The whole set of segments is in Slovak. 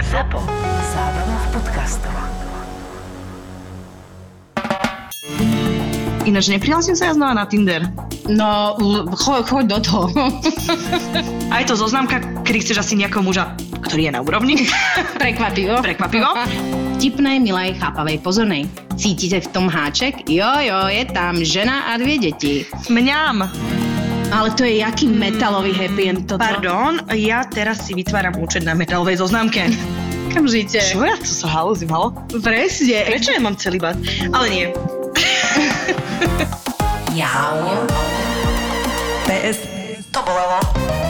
ZAPO. Zábrná v podcastov. Ináč neprihlásim sa ja znova na Tinder. No, l- choď, choď do toho. A je to zoznamka, kedy chceš asi nejakého muža, ktorý je na úrovni. Prekvapivo. Prekvapivo. Vtipnej, milej, chápavej, pozornej. Cítite v tom háček? Jo, jo, je tam žena a dvě děti. Mňam. Ale to je jaký metalový happy end toto. Pardon, ja teraz si vytváram účet na metalovej zoznamke. Kam žijete? Čo ja? To sa halúzim, halo? Presne. Prečo ja mám celý bat? Ale nie. Jau. PS. To bolelo.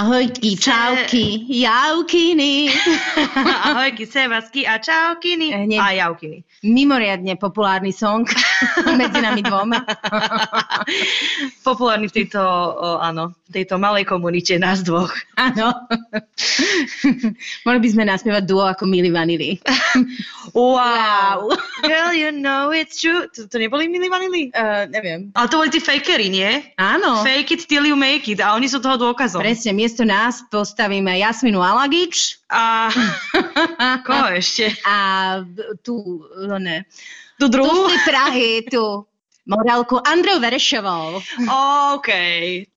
Ahojky, čauky, jaukiny. Ahojky, sevasky a čaukiny. Hneď. A jaukiny. Mimoriadne populárny song medzi nami dvoma. Populárny v tejto, áno, v tejto malej komunite nás dvoch. Áno. Mohli by sme naspievať duo ako Milli Vanilli. Wow. Girl, you know it's true. To, to neboli Milli Vanilli? Uh, neviem. Ale to boli tí fakery, nie? Áno. Fake it till you make it. A oni sú toho dôkazom. Presne, miesto nás postavíme Jasminu Alagič A koho ešte? a tu, ne, Tu tu druhú? z Prahy, tu morálku Andreu Verešovou. OK.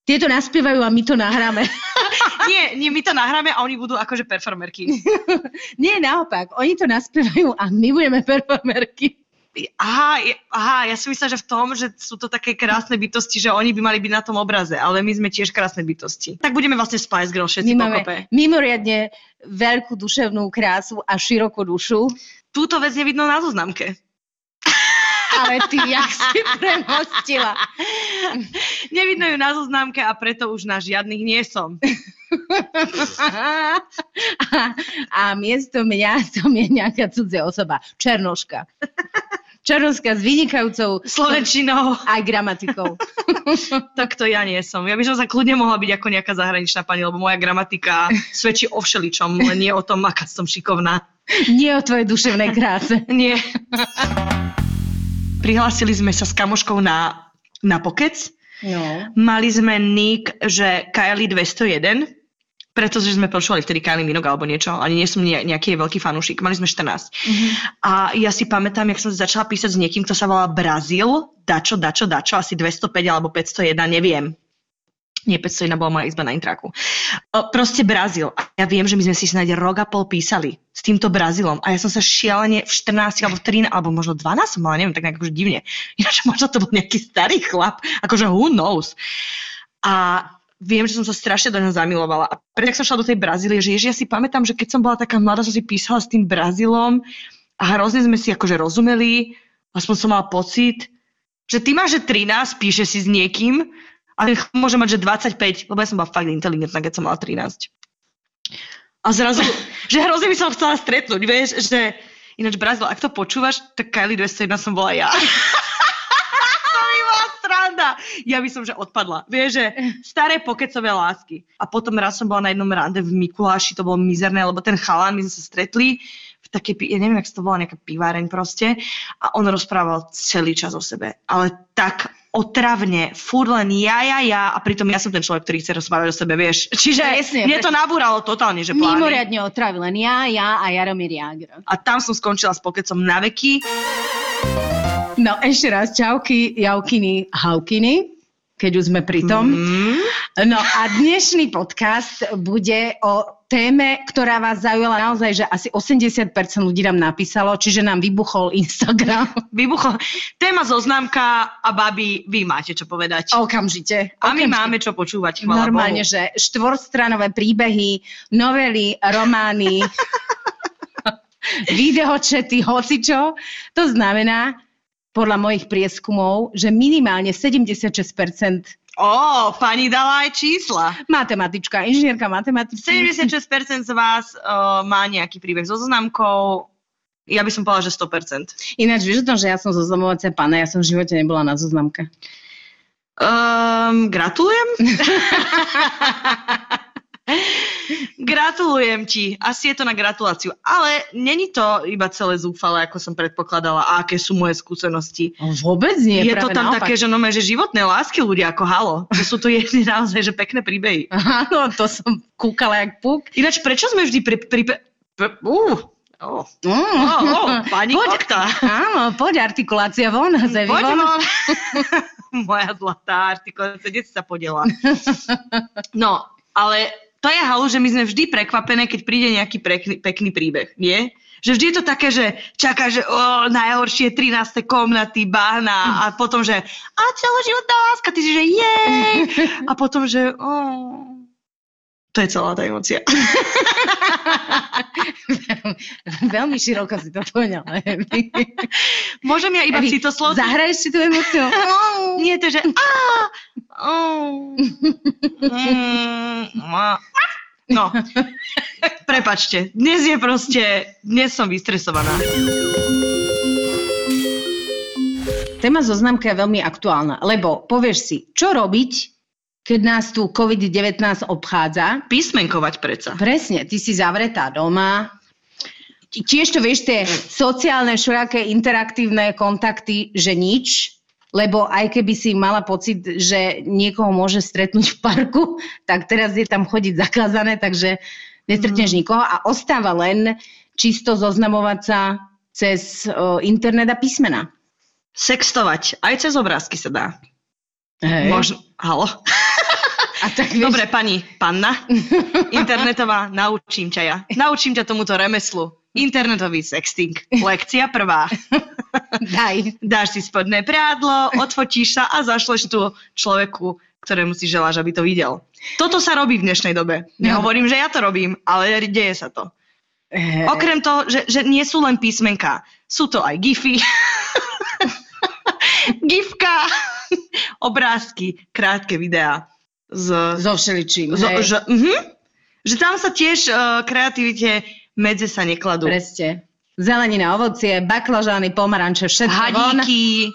Tieto naspievajú a my to nahráme. Nie, nie, my to nahráme a oni budú akože performerky. Nie, naopak, oni to naspievajú a my budeme performerky. Aha, aha, ja som myslela, že v tom, že sú to také krásne bytosti, že oni by mali byť na tom obraze, ale my sme tiež krásne bytosti. Tak budeme vlastne Spice Girl všetci My máme pokope. mimoriadne veľkú duševnú krásu a širokú dušu. Túto vec nevidno na zoznamke. Ale ty, jak si premostila. Nevidno ju na zoznamke a preto už na žiadnych nie som. a, a miesto mňa som je nejaká cudzia osoba. Černoška. Černoška s vynikajúcou Slovenčinou. aj gramatikou. Tak to ja nie som. Ja by som sa kľudne mohla byť ako nejaká zahraničná pani, lebo moja gramatika svedčí o všeličom, len nie o tom, aká som šikovná. Nie o tvojej duševnej kráse. Nie. Prihlásili sme sa s kamoškou na, na pokec. No. Mali sme nick, že Kylie 201, pretože sme počúvali vtedy Kylie Minogue alebo niečo, ani nie som ne- nejaký veľký fanúšik, mali sme 14. Mhm. A ja si pamätám, jak som začala písať s niekým, kto sa volá Brazil, dačo, dačo, dačo, asi 205 alebo 501, neviem. Nie, 501 bola moja izba na intraku. O, proste Brazil. A ja viem, že my sme si snáď rok a pol písali s týmto Brazilom. A ja som sa šialene v 14 alebo v 13 alebo možno 12 som mala, neviem, tak nejak akože divne. Ináč možno to bol nejaký starý chlap. Akože who knows. A viem, že som sa strašne do neho zamilovala. A preto, som šla do tej Brazílie, že ježi, ja si pamätám, že keď som bola taká mladá, som si písala s tým Brazílom a hrozne sme si akože rozumeli, aspoň som mala pocit, že ty máš, že 13, píše si s niekým, a ten môže mať, že 25, lebo ja som bola fakt inteligentná, keď som mala 13. A zrazu, že hrozne by som chcela stretnúť, vieš, že ináč Brazíl, ak to počúvaš, tak Kylie 201 som bola ja. bola sranda. Ja by som, že odpadla. Vieš, že staré pokecové lásky. A potom raz som bola na jednom rande v Mikuláši, to bolo mizerné, lebo ten chalán, my sme sa stretli v takej, pi- ja neviem, jak to bola, nejaká piváreň proste. A on rozprával celý čas o sebe. Ale tak otravne, furt len ja, ja, ja a pritom ja som ten človek, ktorý chce rozprávať o sebe, vieš. Čiže Presne, mne to nabúralo totálne, že plány. Mimoriadne otravy, len ja, ja a Jaromír Jágr. A tam som skončila s pokecom na veky. No ešte raz, čauky, jaukiny, haukiny, keď už sme pri tom. Mm. No a dnešný podcast bude o téme, ktorá vás zaujala naozaj, že asi 80% ľudí nám napísalo, čiže nám vybuchol Instagram. Vybuchol. Téma zoznamka a babi, vy máte čo povedať. Okamžite. A my okamžite. máme čo počúvať, chvála Normálne, Bohu. že štvorstranové príbehy, novely, romány, videočety, hocičo. To znamená, podľa mojich prieskumov, že minimálne 76% Ó, pani dala aj čísla. matematička, inžinierka matematiky. 76% z vás uh, má nejaký príbeh so zoznamkou. Ja by som povedala, že 100%. Ináč vieš o tom, že ja som zoznamovacia pána, ja som v živote nebola na zoznamke. Um, gratulujem. Gratulujem ti. Asi je to na gratuláciu. Ale není to iba celé zúfale, ako som predpokladala. A aké sú moje skúsenosti. Vôbec nie, je to tam naopak. také, že, no, že životné lásky ľudia ako halo. Že sú to jedni naozaj, že pekné príbehy. Áno, to som kúkala jak puk. Ináč, prečo sme vždy pri, pri, P- uh, oh, Mm. oh, oh, pani Poď. kokta. Áno, poď artikulácia von, Zevi Poď von. von. Moja zlatá artikulácia, kde si sa podela? No, ale to je halu, že my sme vždy prekvapené, keď príde nejaký pekný, pekný príbeh, nie? Že vždy je to také, že čaká, že o, najhoršie 13. komnaty, bahna a potom, že a celoživotná láska, ty si, že jej! A potom, že o, to je celá tá emocia. Veľmi široko si to poňala. Evi. Môžem ja iba Evi, citoslovci? Zahraješ si tú emociu? Nie, to je, že mm. No, prepačte, dnes je proste, dnes som vystresovaná. Téma zoznamka je veľmi aktuálna, lebo povieš si, čo robiť, keď nás tu COVID-19 obchádza. Písmenkovať predsa. Presne, ty si zavretá doma, Ti- tiež to vieš, tie sociálne všelijaké interaktívne kontakty, že nič, lebo aj keby si mala pocit, že niekoho môže stretnúť v parku, tak teraz je tam chodiť zakázané, takže nestretneš nikoho a ostáva len čisto zoznamovať sa cez o, internet a písmena. Sextovať, aj cez obrázky sa dá. Hej. Možno, halo. A tak vieš, Dobre, pani, panna, internetová, naučím ťa ja. Naučím ťa tomuto remeslu. Internetový sexting. Lekcia prvá. daj. Dáš si spodné prádlo, odfotíš sa a zašleš tu človeku, ktorému si želáš, aby to videl. Toto sa robí v dnešnej dobe. Nehovorím, že ja to robím, ale deje sa to. Hej. Okrem toho, že, že nie sú len písmenka, sú to aj gify, gifka, obrázky, krátke videá. Z, So všeličím. zo, hej. že, uh že tam sa tiež uh, kreativite medze sa nekladú. Presne. Zelenina, ovocie, baklažány, pomaranče, všetko von. Hadíky,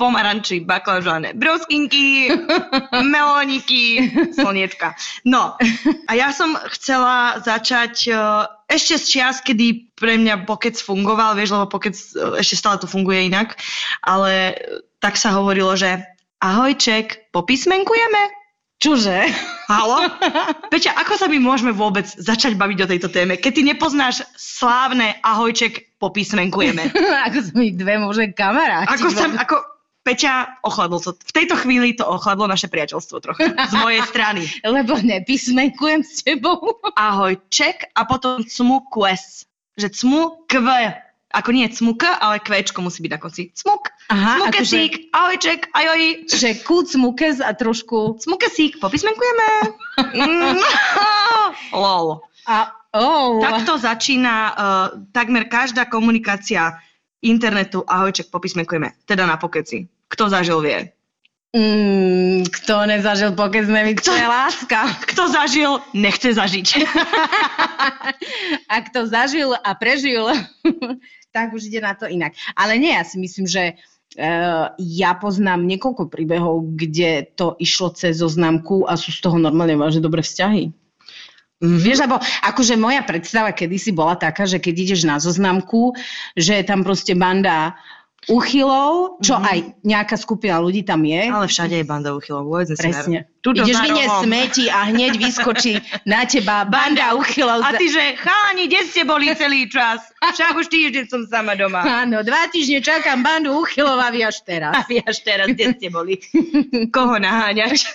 pomaranči, baklažáne, broskinky, melóniky, slniečka. No, a ja som chcela začať uh, ešte z čias, kedy pre mňa Pokec fungoval, vieš, lebo Pokec uh, ešte stále to funguje inak, ale tak sa hovorilo, že ahojček, popísmenkujeme? Čože? Halo? Peťa, ako sa my môžeme vôbec začať baviť o tejto téme, keď ty nepoznáš slávne ahojček, popísmenkujeme? ako ich dve môže kamaráti. Ako sa, ako, Peťa, ochladlo to. V tejto chvíli to ochladlo naše priateľstvo trochu. Z mojej strany. Lebo nepísmenkujem s tebou. Ahoj, ček a potom cmuques. Že cmu, kv. Ako nie cmuk, ale kvečko musí byť na konci. Cmuk, Aha, cmukesík, ahojček, ajoj. že kúc, mukez a trošku... Cmukesík, popísmenkujeme. Mm, lol. A, oh, Takto začína uh, takmer každá komunikácia internetu. Ahojček, popísmenkujeme. Teda na pokeci. Kto zažil vie. Mm, kto nezažil pokec neví, čo je láska. Kto zažil, nechce zažiť. A kto zažil a prežil, tak už ide na to inak. Ale nie, ja si myslím, že uh, ja poznám niekoľko príbehov, kde to išlo cez zoznamku a sú z toho normálne vážne dobré vzťahy. Vieš, lebo akože moja predstava kedysi bola taká, že keď ideš na zoznamku, že je tam proste banda uchylov, čo Mhm. aj nejaká skupina ľudí tam je. Ale všade je banda uchylov, vôbec Presne. Tuto Ideš vyniesť smeti a hneď vyskočí na teba banda uchylov. A ty, že chalani, kde ste boli celý čas? Však už týždeň som sama doma. Áno, dva týždne čakám bandu uchylov a vy až teraz. A vy až teraz, kde ste boli? Koho naháňaš?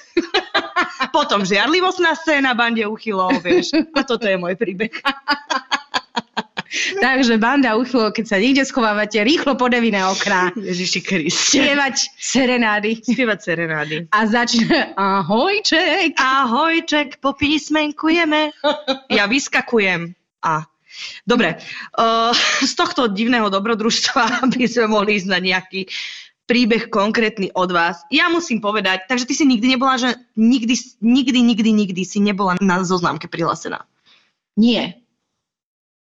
Potom žiarlivostná scéna bande uchylov, vieš. A toto je môj príbeh. Takže banda uchylov, keď sa niekde schovávate, rýchlo po deviné okná, Ježiši Kriste. spievať serenády Spievať serenády. a začne ahojček. Ahojček, popísmenkujeme. Ja vyskakujem. A. Dobre, uh, z tohto divného dobrodružstva by sme mohli ísť na nejaký príbeh konkrétny od vás. Ja musím povedať, takže ty si nikdy nebola, že nikdy, nikdy, nikdy, nikdy si nebola na zoznamke prihlásená. Nie,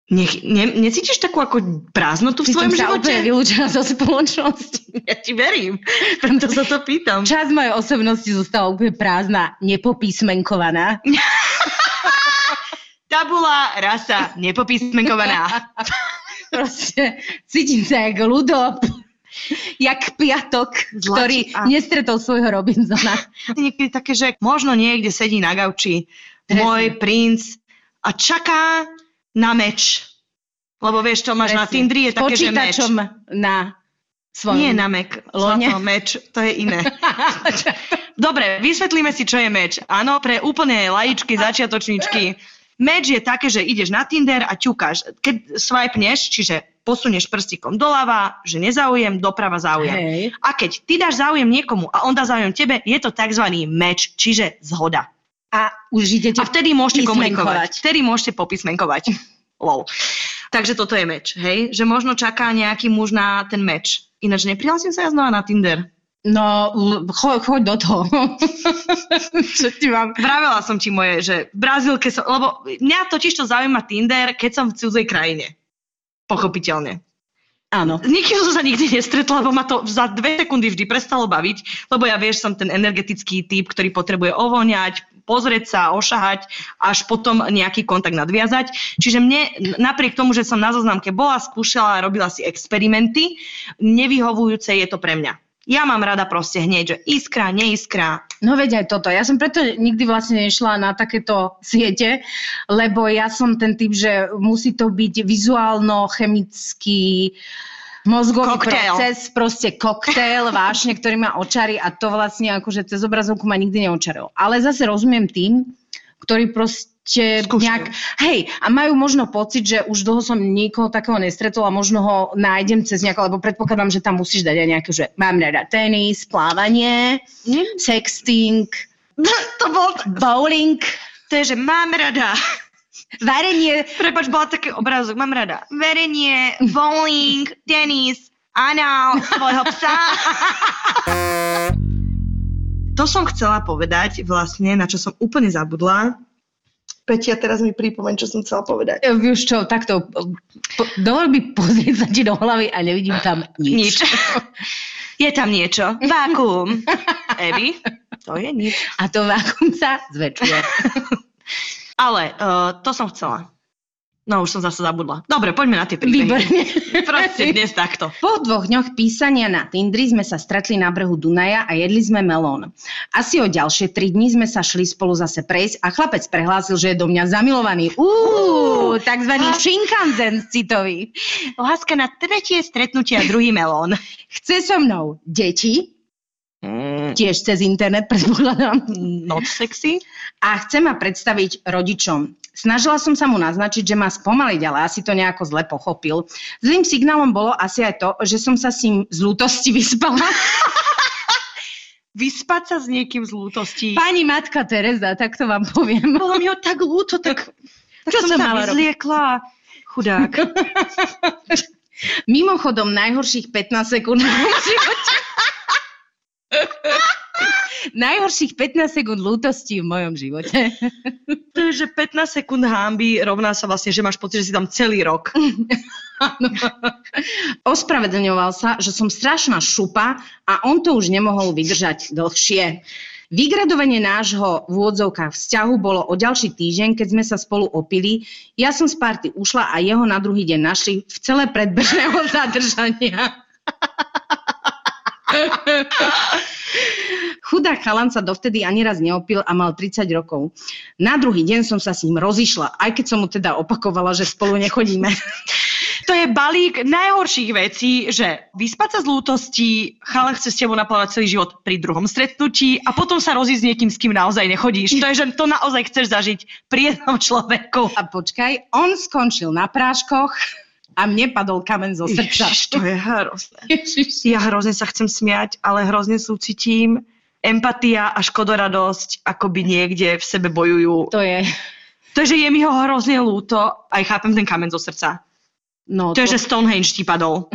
Nech, ne, necítiš takú ako prázdnotu v svojom sa úplne živote? vylúčila zo spoločnosti. Ja ti verím, preto sa to pýtam. Časť mojej osobnosti zostala úplne prázdna, nepopísmenkovaná. Tabula rasa nepopísmenkovaná. Proste cítim sa jak ľudob, jak piatok, Zlači- ktorý a- nestretol svojho Robinsona. Niekedy také, že možno niekde sedí na gauči Presne. môj princ a čaká na meč. Lebo vieš, čo máš na Presne. Tindri, je také, že meč. na svojom... Nie na Mac. Lone. Zlato, meč, to je iné. Dobre, vysvetlíme si, čo je meč. Áno, pre úplne lajičky, začiatočničky. Meč je také, že ideš na Tinder a ťukáš. Keď swipeneš, čiže posunieš prstíkom doľava, že nezaujem, doprava záujem. Hej. A keď ty dáš záujem niekomu a on dá záujem tebe, je to tzv. meč, čiže zhoda. A už idete A vtedy môžete komunikovať. Vtedy môžete popísmenkovať. Lol. Takže toto je meč, hej? Že možno čaká nejaký muž na ten meč. Ináč neprihlásim sa ja znova na Tinder. No, choď, choď do toho. Čo ti mám? Vravela som ti moje, že v Brazílke som, lebo mňa totiž to zaujíma Tinder, keď som v cudzej krajine. Pochopiteľne. Áno. S nikým som sa nikdy nestretla, lebo ma to za dve sekundy vždy prestalo baviť, lebo ja vieš, som ten energetický typ, ktorý potrebuje ovoňať, pozrieť sa, ošahať, až potom nejaký kontakt nadviazať. Čiže mne, napriek tomu, že som na zoznamke bola, skúšala, robila si experimenty, nevyhovujúce je to pre mňa. Ja mám rada proste hneď, že iskra, neiskra. No veď aj toto. Ja som preto nikdy vlastne nešla na takéto siete, lebo ja som ten typ, že musí to byť vizuálno-chemický mozgový Koktail. proces, proste koktail, vášne, ktorý má očary a to vlastne akože cez obrazovku ma nikdy neočaril. Ale zase rozumiem tým, ktorí proste Skúšajú. nejak, hej, a majú možno pocit, že už dlho som nikoho takého nestretol a možno ho nájdem cez nejako, lebo predpokladám, že tam musíš dať aj nejaké, že mám rada tenis, plávanie, Hm? sexting, To bol, bowling, to je, že mám rada. Varenie. Prepač, bola taký obrázok, mám rada. Verenie, bowling, tenis, anál, svojho psa. To som chcela povedať vlastne, na čo som úplne zabudla. Peťa, teraz mi pripomeň, čo som chcela povedať. Vieš čo, takto, po, dovol by pozrieť sa ti do hlavy a nevidím tam nič. Nič. Je tam niečo. Vákuum. Evi, to je nič. A to vákum sa zväčšuje. Ale uh, to som chcela. No, už som zase zabudla. Dobre, poďme na tie príbehy. Výborne. Proste dnes takto. Po dvoch dňoch písania na Tindri sme sa stretli na brehu Dunaja a jedli sme melón. Asi o ďalšie tri dní sme sa šli spolu zase prejsť a chlapec prehlásil, že je do mňa zamilovaný. Uú, takzvaný šinkanzen citový. Láska na tretie stretnutie a druhý melón. Chce so mnou deti, tiež cez internet predpokladám, not sexy. a chce ma predstaviť rodičom. Snažila som sa mu naznačiť, že má spomaliť, ale asi to nejako zle pochopil. Zlým signálom bolo asi aj to, že som sa s ním z lútosti vyspala. Vyspať sa s niekým z lútosti. Pani matka Teresa, tak to vám poviem. Bolo mi ho tak ľúto, tak, tak Čo som som sa vyzliekla. Chudák. Mimochodom, najhorších 15 sekúnd v živote. Najhorších 15 sekúnd lútosti v mojom živote. To je, že 15 sekúnd hámby rovná sa vlastne, že máš pocit, že si tam celý rok. Ospravedlňoval sa, že som strašná šupa a on to už nemohol vydržať dlhšie. Vygradovanie nášho v úvodzovkách vzťahu bolo o ďalší týždeň, keď sme sa spolu opili. Ja som z party ušla a jeho na druhý deň našli v celé predbežného zadržania. Chudák chalan sa dovtedy ani raz neopil a mal 30 rokov. Na druhý deň som sa s ním rozišla, aj keď som mu teda opakovala, že spolu nechodíme. To je balík najhorších vecí, že vyspať sa z lútosti, chalan chce s tebou naplávať celý život pri druhom stretnutí a potom sa rozísť s niekým, s kým naozaj nechodíš. To je, že to naozaj chceš zažiť pri jednom človeku. A počkaj, on skončil na práškoch a mne padol kamen zo srdca. Ježiš, to je hrozné. Ježiš. Ja hrozne sa chcem smiať, ale hrozne súcitím. Empatia a škodoradosť akoby niekde v sebe bojujú. To je... To je, že je mi ho hrozne ľúto, aj chápem ten kamen zo srdca. No, To je, že Stonehenge ti padol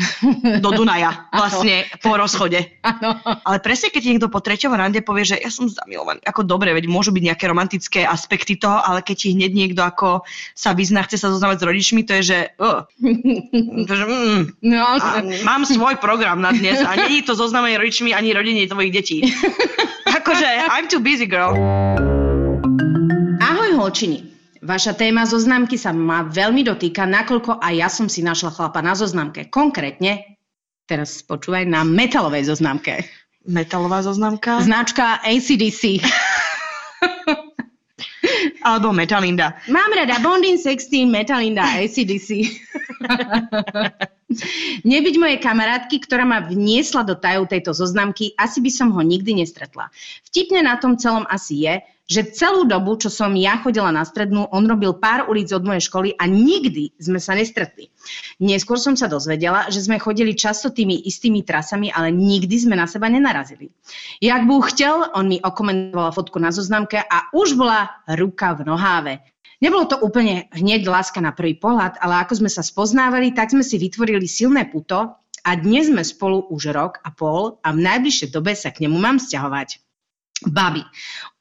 do Dunaja, vlastne po rozchode. Áno. Ale presne, keď ti niekto po treťom rande povie, že ja som zamilovaný, ako dobre, veď môžu byť nejaké romantické aspekty toho, ale keď ti hneď niekto ako sa vyzná, chce sa zoznávať s rodičmi, to je, že, uh, to, že mm, No, a mám svoj program na dnes a není to zoznamenie rodičmi ani rodiny tvojich detí. akože, I'm too busy, girl. Ahoj holčiny. Vaša téma zoznamky sa ma veľmi dotýka, nakoľko aj ja som si našla chlapa na zoznamke. Konkrétne, teraz počúvaj, na metalovej zoznamke. Metalová zoznamka. Značka ACDC. Alebo Metalinda. Mám rada Bondin 16, Metalinda, ACDC. Nebyť mojej kamarátky, ktorá ma vniesla do tajov tejto zoznamky, asi by som ho nikdy nestretla. Vtipne na tom celom asi je, že celú dobu, čo som ja chodila na strednú, on robil pár ulic od mojej školy a nikdy sme sa nestretli. Neskôr som sa dozvedela, že sme chodili často tými istými trasami, ale nikdy sme na seba nenarazili. Jak Búh chcel, on mi okomentoval fotku na zoznamke a už bola ruka v noháve. Nebolo to úplne hneď láska na prvý pohľad, ale ako sme sa spoznávali, tak sme si vytvorili silné puto a dnes sme spolu už rok a pol a v najbližšej dobe sa k nemu mám sťahovať. Babi.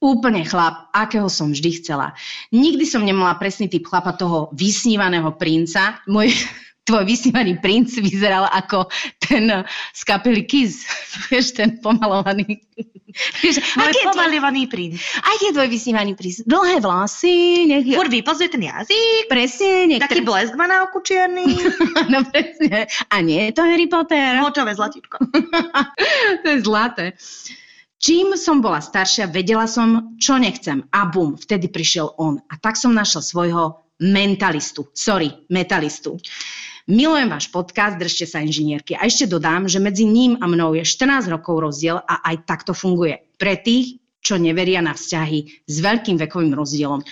Úplne chlap, akého som vždy chcela. Nikdy som nemala presný typ chlapa toho vysnívaného princa. Môj, tvoj vysnívaný princ vyzeral ako ten z kapely Kiss. Vieš, ten pomalovaný. Vieš, Môj aký je tvoj, pomalovaný princ. aký je tvoj vysnívaný princ? Dlhé vlasy, nech... Furt vypozuje ten jazyk. Presne, nech... Taký blesk má na oku čierny. no presne. A nie je to Harry Potter. Močové zlatítko. to je zlaté. Čím som bola staršia, vedela som, čo nechcem. A bum, vtedy prišiel on. A tak som našla svojho mentalistu. Sorry, metalistu. Milujem váš podcast, držte sa inžinierky. A ešte dodám, že medzi ním a mnou je 14 rokov rozdiel a aj takto funguje. Pre tých, čo neveria na vzťahy s veľkým vekovým rozdielom.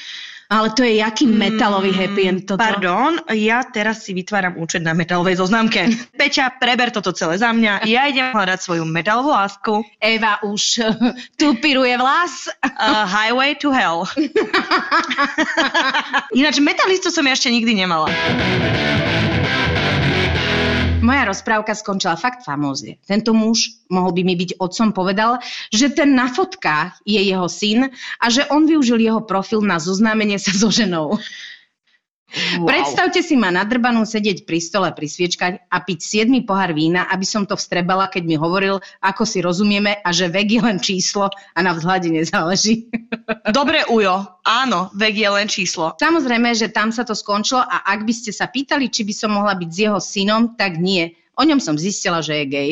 Ale to je jaký metalový happy end toto? Pardon, ja teraz si vytváram účet na metalovej zoznamke. Peťa, preber toto celé za mňa. Ja idem hľadať svoju metalovú lásku. Eva už tu piruje vlas. Uh, highway to hell. Ináč metalistu som ja ešte nikdy nemala. Moja rozprávka skončila fakt famózne. Tento muž, mohol by mi byť otcom, povedal, že ten na fotkách je jeho syn a že on využil jeho profil na zoznámenie sa so ženou. Wow. Predstavte si ma nadrbanú sedieť pri stole pri sviečkach a piť 7 pohár vína, aby som to vstrebala, keď mi hovoril, ako si rozumieme a že vek je len číslo a na vzhľade nezáleží. Dobre, Ujo. Áno, vek je len číslo. Samozrejme, že tam sa to skončilo a ak by ste sa pýtali, či by som mohla byť s jeho synom, tak nie. O ňom som zistila, že je gay.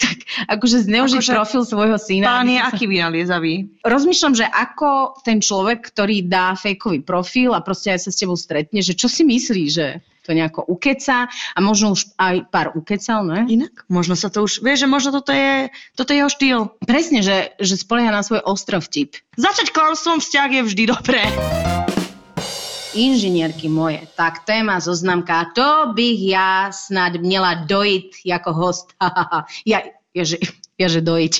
Tak akože zneužiť Akože profil svojho syna. Pán je aký vynaliezavý. Rozmýšľam, že ako ten človek, ktorý dá fejkový profil a proste aj sa s tebou stretne, že čo si myslí, že to nejako ukeca a možno už aj pár ukecal, ne? Inak? Možno sa to už... Vieš, že možno toto je, toto je jeho štýl. Presne, že, že spolieha na svoj ostrov vtip. Začať klamstvom vzťah je vždy dobré. Inžinierky moje, tak téma zoznamka, to bych ja snad měla dojít jako host. ja, jaže, jaže dojiť.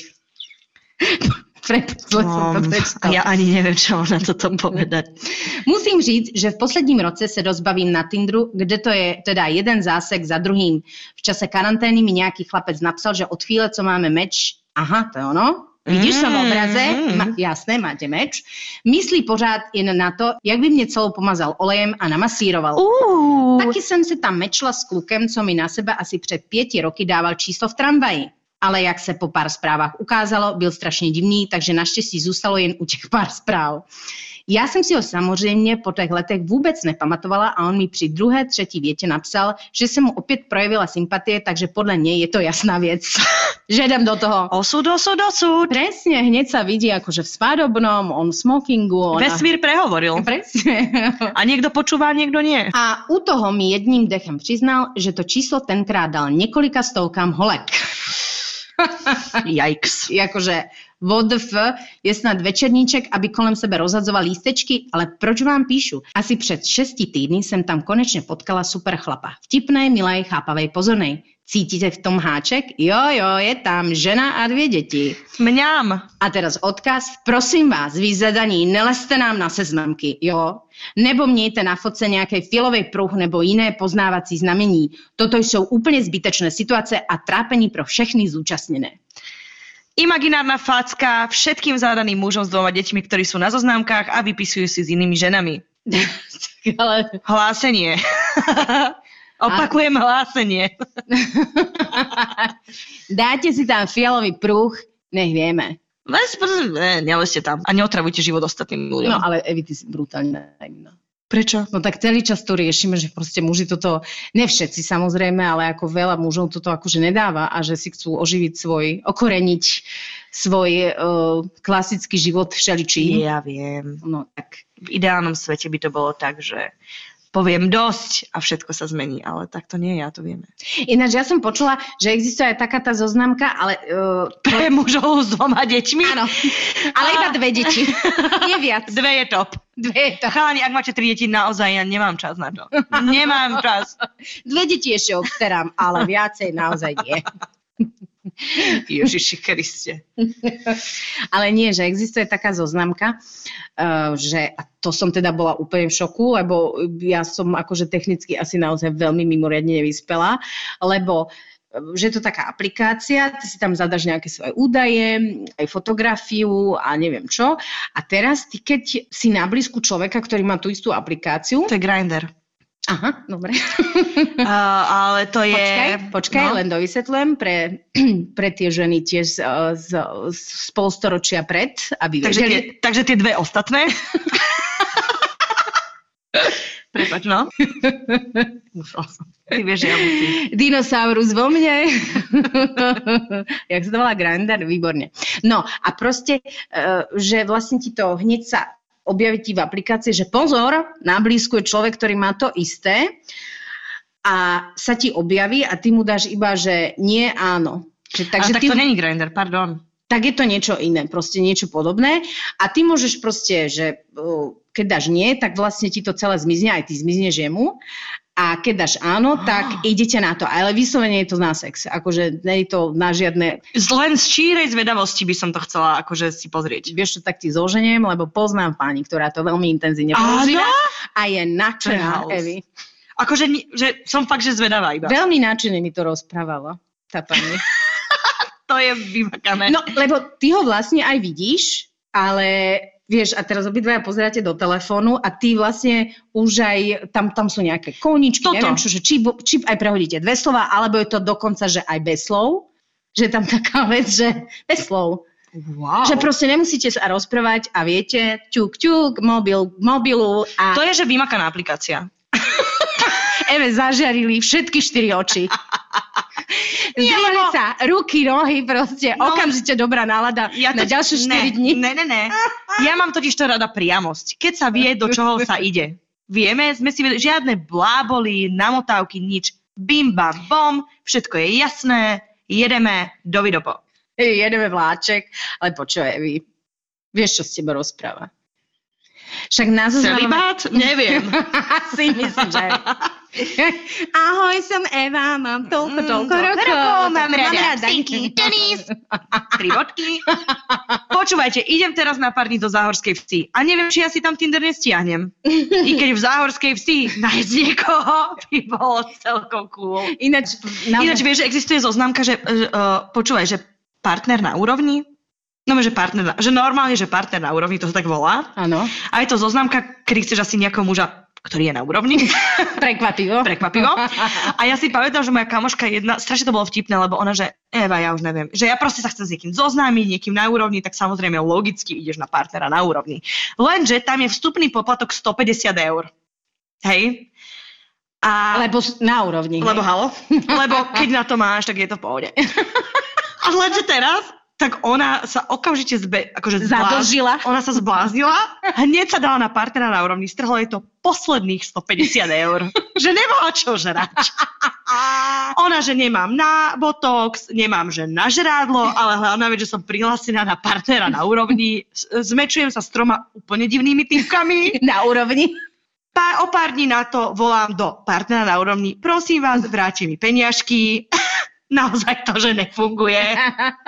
Pre, zle som to Um, prečítala. ja ani neviem, čo mám na toto povedať. Musím říct, že v posledním roce se rozbavím na Tinderu, kde to je teda jeden zásek za druhým. V čase karantény mi nějaký chlapec napsal, že od chvíle, co máme meč, aha, to je ono, Vidíš to v obraze? Mm. Ma, jasné, máte meč. Myslí pořád jen na to, jak by mě celou pomazal olejem a namasíroval. Uuu, Taky jsem se tam mečla s klukem, co mi na sebe asi před pěti roky dával číslo v tramvaji. Ale jak se po pár zprávách ukázalo, byl strašně divný, takže naštěstí zůstalo jen u těch pár zpráv. Já jsem si ho samozřejmě po těch letech vůbec nepamatovala a on mi při druhé, třetí větě napsal, že se mu opět projevila sympatie, takže podle něj je to jasná věc. že jdem do toho. osud, osud, osud. Presne, hneď sa vidí akože v svadobnom, on v smokingu. Ona... Vesmír prehovoril. Presne. A niekto počúva, niekto nie. A u toho mi jedním dechem přiznal, že to číslo tenkrát dal několika stovkám holek. Yikes. Jakože VODF je snad večerníček, aby kolem sebe rozhadzoval lístečky, ale proč vám píšu? Asi před šesti týdny jsem tam konečně potkala super chlapa. Vtipnej, milej, chápavej, pozornej. Cítíte v tom háček? Jo, jo, je tam žena a dvě děti. Mňam. A teraz odkaz, prosím vás, vy zadaní, neleste nám na seznamky, jo? Nebo mějte na fotce nějaký filový pruh nebo jiné poznávací znamení. Toto jsou úplně zbytečné situace a trápení pro všechny zúčastněné. Imaginárna facka všetkým zádaným mužom s dvoma deťmi, ktorí sú na zoznámkach a vypisujú si s inými ženami. Ale Hlásenie. Opakujem hlásenie. dáte si tam fialový pruh, nech vieme. Ne, neleste tam a neotravujte život ostatným ľuďom. No ale Evi, ty si brutálne naivná. Prečo? No tak celý čas to riešime, že proste muži toto, ne všetci samozrejme, ale ako veľa mužov toto akože nedáva a že si chcú oživiť svoj, okoreniť svoj uh, klasický život všeličí. Ja viem. No tak. V ideálnom svete by to bolo tak, že poviem dosť a všetko sa zmení, ale tak to nie je, a to vieme. Ináč ja som počula, že existuje aj taká tá zoznamka, ale... Uh, Pre mužov s dvoma deťmi? áno, ale iba dve deti. Nie viac. Dve je top. Dve je to. Chalani, ak máte tri deti, naozaj ja nemám čas na to. Nemám čas. Dve deti ešte obstarám, ale viacej naozaj nie. Ježiši Kriste. Ale nie, že existuje taká zoznamka, uh, že a to som teda bola úplne v šoku, lebo ja som akože technicky asi naozaj veľmi mimoriadne nevyspela, lebo uh, že je to taká aplikácia, ty si tam zadaš nejaké svoje údaje, aj fotografiu a neviem čo. A teraz ty, keď si na blízku človeka, ktorý má tú istú aplikáciu, To je grinder. Aha, dobre, Uh, ale to je... Počkaj, počkaj no. len dovysvetľujem pre, pre tie ženy tiež z, z, z polstoročia pred, aby Takže vedeli. tie, takže tie dve ostatné. Prepač, no. Musel som. Ty vieš, ja musím. Dinosaurus vo mne. Jak sa to volá Grindr? Výborne. No a proste, eh, že vlastne ti to hneď sa objaví ti v aplikácii, že pozor, na blízku je človek, ktorý má to isté a sa ti objaví a ty mu dáš iba, že nie, áno. Že, Takže tak ty, to není grinder, pardon. tak je to niečo iné, proste niečo podobné. A ty môžeš proste, že uh, keď dáš nie, tak vlastne ti to celé zmizne, aj ty zmizneš jemu. A keď dáš áno, tak idete na to. Ale vyslovene je to na sex. Akože nie je to na žiadne... Len z čírej zvedavosti by som to chcela akože si pozrieť. Vieš čo, tak ti zoženiem, lebo poznám pani, ktorá to veľmi intenzívne používa. A je nadšená. Evi. Akože že som fakt, že zvedavá iba. Veľmi nadšené mi to rozprávala, tá pani. To je vymakané. No, lebo ty ho vlastne aj vidíš, ale vieš, a teraz obidvaja pozeráte do telefónu a ty vlastne už aj, tam, tam sú nejaké koničky, Toto. neviem čo, že či, či aj prehodíte dve slova, alebo je to dokonca, že aj bez slov, že je tam taká vec, že bez slov. wow. Že proste nemusíte sa rozprávať a viete, ťuk, ťuk, mobil, mobilu a To je, že vymakaná aplikácia. Eve zažiarili všetky štyri oči. Zdvihli sa, ruky, nohy, proste, No. okamžite dobrá nálada na ďalšie 4 ne, dní. Ne, ne, ne. Ja mám totiž to rada priamosť. Keď sa vie, do čoho sa ide. Vieme, sme si vedeli, žiadne bláboli, namotávky, nič. Bim, bam, bom, všetko je jasné, jedeme, dovidopo. Jedeme vláček, ale počúvaj, vy, vieš, čo s teba rozpráva. Však na zozname... Celibát? Neviem. Asi myslím, že... Ahoj, som Eva, mám toľko, toľko Mm, rokov. rokov, mám rada rada psíky, tenis, tri bodky. Počúvajte, idem teraz na pár dní do Záhorskej vsi a neviem, či ja si tam Tinder nestiahnem. I keď v Záhorskej vsi nájsť niekoho by bolo celkom cool. Ináč, naozaj- Ináč vieš, že existuje zoznamka, že uh, počúvaj, že partner na úrovni, no že partner, na, že normálne, že partner na úrovni, to sa tak volá. Áno, A je to zoznamka, kedy chceš asi nejakého muža, ktorý je na úrovni. prekvapivo. Prekvapivo. A ja si pamätám, že moja kamoška jedna, strašne to bolo vtipné, lebo ona, že Eva, ja už neviem, že ja proste sa chcem s niekým zoznámiť, niekým na úrovni, tak samozrejme logicky ideš na partnera na úrovni. Lenže tam je vstupný poplatok 150 eur. Hej? A... Lebo na úrovni. Lebo halo? Lebo keď na to máš, tak je to v pohode. A lenže teraz, tak ona sa okamžite zbe, akože zbláz- Zadlžila. Ona sa zbláznila, hneď sa dala na partnera na úrovni, strhlo jej to posledných 150 eur. že nemala čo žrať. Ona, že nemám na botox, nemám, že na žrádlo, ale hlavná vec, že som prihlásená na partnera na úrovni, zmečujem sa s troma úplne divnými typkami. Na úrovni. Pá, o pár dní na to volám do partnera na úrovni, prosím vás, vráte mi peniažky. Naozaj to, že nefunguje.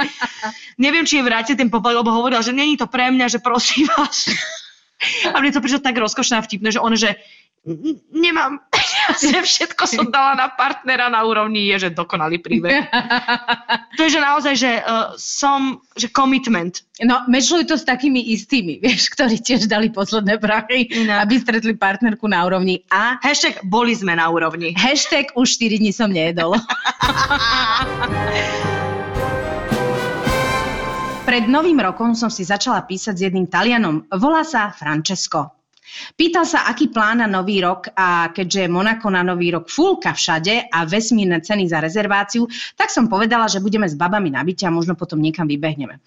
Neviem, či je vrátil ten poplatok, lebo hovoril, že není to pre mňa, že prosím vás. A mne to prišlo tak rozkošné a vtipné, že on, že "N- nemám peniaze, všetko som dala na partnera na úrovni, je, že dokonalý príbeh. To je, že naozaj, že uh, som, že commitment. No, mečluj to s takými istými, vieš, ktorí tiež dali posledné prachy, Inak. aby stretli partnerku na úrovni. A Hashtag boli sme na úrovni. hashtag už 4 dní som nejedol. Pred novým rokom som si začala písať s jedným Talianom. Volá sa Francesco. Pýtal sa, aký plán na nový rok a keďže je Monako na nový rok fulka všade a vesmírne ceny za rezerváciu, tak som povedala, že budeme s babami na byte a možno potom niekam vybehneme.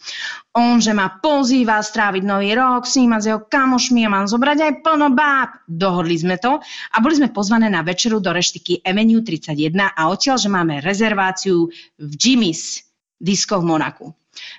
On, že ma pozýva stráviť nový rok, snímať s jeho kamošmi a mám zobrať aj plno báb. Dohodli sme to a boli sme pozvané na večeru do reštiky Avenue 31 a odtiaľ, že máme rezerváciu v Jimmy's disko v Monaku.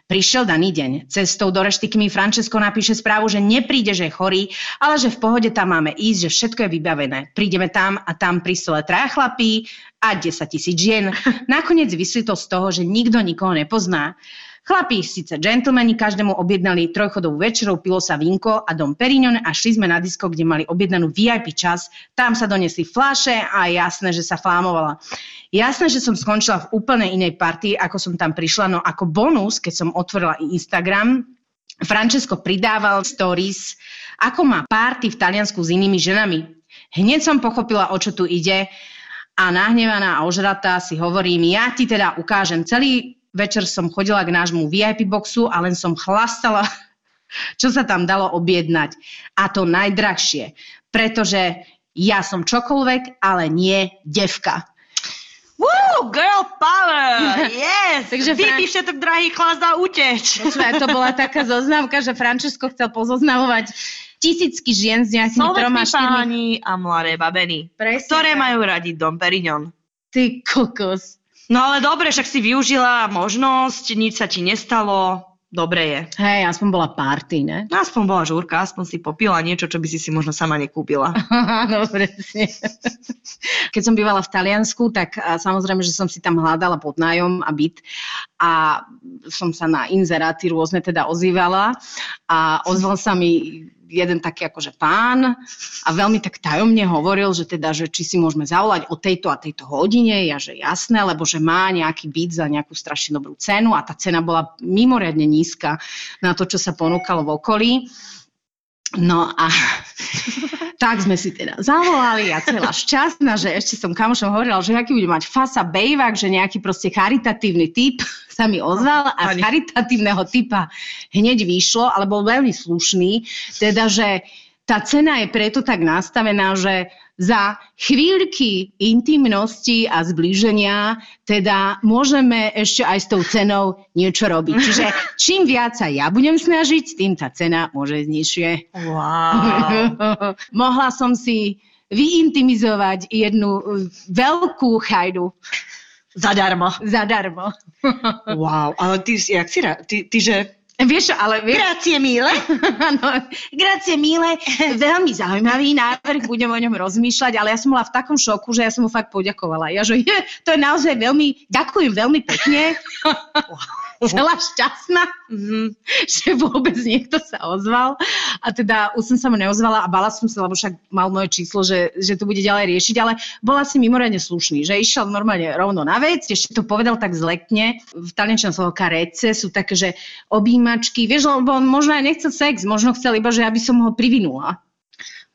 Prišiel daný deň. Cestou do reštiky mi Francesco napíše správu, že nepríde, že je chorý, ale že v pohode tam máme ísť, že všetko je vybavené. Prídeme tam a tam pri stole traja chlapí a 10 tisíc žien. Nakoniec vysvetlo z toho, že nikto nikoho nepozná. Chlapí, síce džentlmeni, každému objednali trojchodovú večeru, pilo sa vínko a dom Perignon a šli sme na disko, kde mali objednanú VIP čas. Tam sa donesli fláše a jasné, že sa flámovala. Jasné, že som skončila v úplne inej partii, ako som tam prišla, no ako bonus, keď som otvorila Instagram, Francesco pridával stories, ako má party v Taliansku s inými ženami. Hneď som pochopila, o čo tu ide a nahnevaná a ožratá si hovorím, ja ti teda ukážem celý večer som chodila k nášmu VIP boxu a len som chlastala, čo sa tam dalo objednať. A to najdrahšie, pretože ja som čokoľvek, ale nie devka. Woo, girl power! Yes! Takže Fran- všetok drahý chlast a uteč. Počúvaj, to bola taká zoznamka, že Francesco chcel pozoznamovať tisícky žien s nejakými troma, Solvetní štyrmi... a mladé babeny, Presne ktoré tak. majú radi Dom Perignon. Ty kokos. No ale dobre, však si využila možnosť, nič sa ti nestalo, dobre je. Hej, aspoň bola party, ne? No, aspoň bola žúrka, aspoň si popila niečo, čo by si si možno sama nekúpila. Áno, presne. Keď som bývala v Taliansku, tak samozrejme, že som si tam hľadala podnájom a byt a som sa na inzeráty rôzne teda ozývala a ozval sa mi jeden taký akože pán a veľmi tak tajomne hovoril, že teda, že či si môžeme zavolať o tejto a tejto hodine, ja že jasné, lebo že má nejaký byt za nejakú strašne dobrú cenu a tá cena bola mimoriadne nízka na to, čo sa ponúkalo v okolí. No a tak sme si teda zavolali a celá šťastná, že ešte som kamošom hovorila, že aký bude mať fasa bejvak, že nejaký proste charitatívny typ sa mi ozval a z charitatívneho typa hneď vyšlo, ale bol veľmi slušný, teda, že tá cena je preto tak nastavená, že za chvíľky intimnosti a zblíženia teda môžeme ešte aj s tou cenou niečo robiť. Čiže čím viac sa ja budem snažiť, tým tá cena môže ísť nižšie. Wow. Mohla som si vyintimizovať jednu uh, veľkú chajdu Zadarmo. zadarmo. Wow, ale ty, jak si, ty, ty že... Vieš, ale vieš, Grazie mille. Áno, grazie mile, veľmi zaujímavý návrh, budem o ňom rozmýšľať, ale ja som bola v takom šoku, že ja som mu fakt poďakovala. Ja, že je, to je naozaj veľmi, ďakujem veľmi pekne. Celá šťastná, Mhm. že vôbec niekto sa ozval. A teda už som sa mu neozvala a bala som sa, lebo však mal moje číslo, že, že to bude ďalej riešiť, ale bola si mimoriadne slušný, že išiel normálne rovno na vec, ešte to povedal tak zlekne. V taliančnom slovo karece sú také, že objímačky, vieš, lebo on možno aj nechcel sex, možno chcel iba, že aby som ho privinula.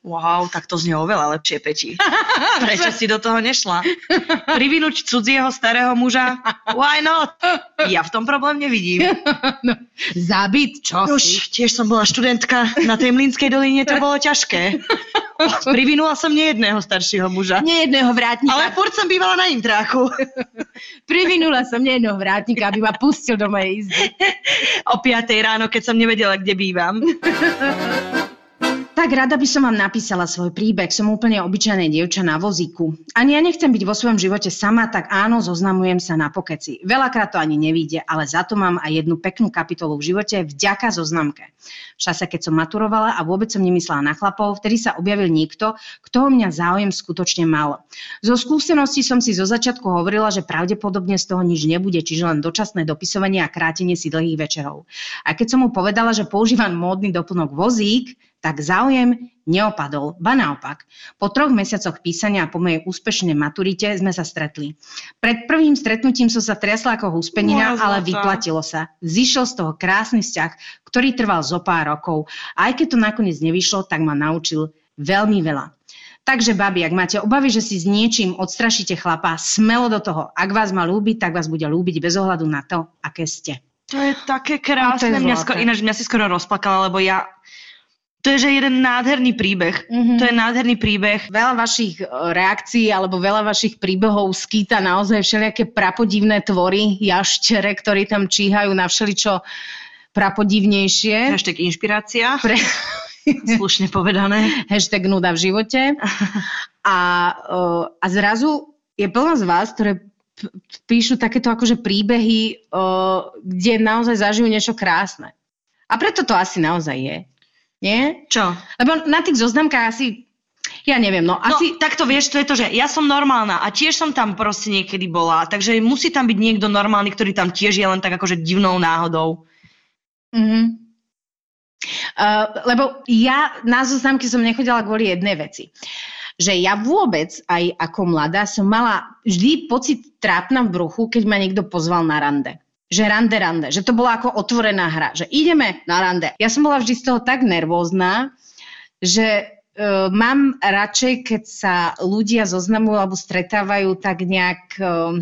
Wow, tak to znie oveľa lepšie, Peti. Prečo si do toho nešla? Privinúť cudzieho starého muža? Why not? Ja v tom problém nevidím. No, zabit, čo si? Už tiež som bola študentka na tej Mlínskej doline, to bolo ťažké. Privinula som nejedného staršieho muža. Nejedného vrátnika. Ale furt som bývala na intráchu. Privinula som nejedného vrátnika, aby ma pustil do mojej izby. O 5 ráno, keď som nevedela, kde bývam. Tak rada by som vám napísala svoj príbeh. Som úplne obyčajné dievča na vozíku. Ani ja nechcem byť vo svojom živote sama, tak áno, zoznamujem sa na pokeci. Veľakrát to ani nevíde, ale za to mám aj jednu peknú kapitolu v živote vďaka zoznamke. V čase, keď som maturovala a vôbec som nemyslela na chlapov, vtedy sa objavil niekto, kto o mňa záujem skutočne mal. Zo skúseností som si zo začiatku hovorila, že pravdepodobne z toho nič nebude, čiže len dočasné dopisovanie a krátenie si dlhých večerov. A keď som mu povedala, že používam módny doplnok vozík, tak záujem neopadol, ba naopak. Po troch mesiacoch písania a po mojej úspešnej maturite sme sa stretli. Pred prvým stretnutím som sa triasla ako húspenina, Moja ale vyplatilo sa. Zišiel z toho krásny vzťah, ktorý trval zo pár rokov. A aj keď to nakoniec nevyšlo, tak ma naučil veľmi veľa. Takže, babi, ak máte obavy, že si s niečím odstrašíte chlapa, smelo do toho. Ak vás má ľúbiť, tak vás bude ľúbiť bez ohľadu na to, aké ste. To je také A to krásne. je Mňa skoro, ináč mňa si skoro rozplakala, lebo ja To je, že jeden nádherný príbeh. Mhm. To je nádherný príbeh. Veľa vašich e, reakcií alebo veľa vašich príbehov skýta naozaj všelijaké prapodivné tvory, jaštere, ktorí tam číhajú na všeličo prapodivnejšie. Hashtag inšpirácia. Pre... Slušne povedané. Hashtag nuda v živote. A, e, a zrazu je plno z vás, ktoré píšu takéto akože príbehy, e, kde naozaj zažijú niečo krásne. A preto to asi naozaj je. Nie? Čo? Lebo na tých zoznamkách asi, ja neviem, no asi... No, tak to vieš, to je to, že ja som normálna a tiež som tam proste niekedy bola, takže musí tam byť niekto normálny, ktorý tam tiež je len tak akože divnou náhodou. Mhm. Uh, lebo ja na zoznamky som nechodila kvôli jednej veci. Že ja vôbec, aj ako mladá, som mala vždy pocit trápna v bruchu, keď ma niekto pozval na rande. Že rande, rande. Že to bola ako otvorená hra. Že ideme na rande. Ja som bola vždy z toho tak nervózna, že uh, mám radšej, keď sa ľudia zoznamujú alebo stretávajú tak nejak uh,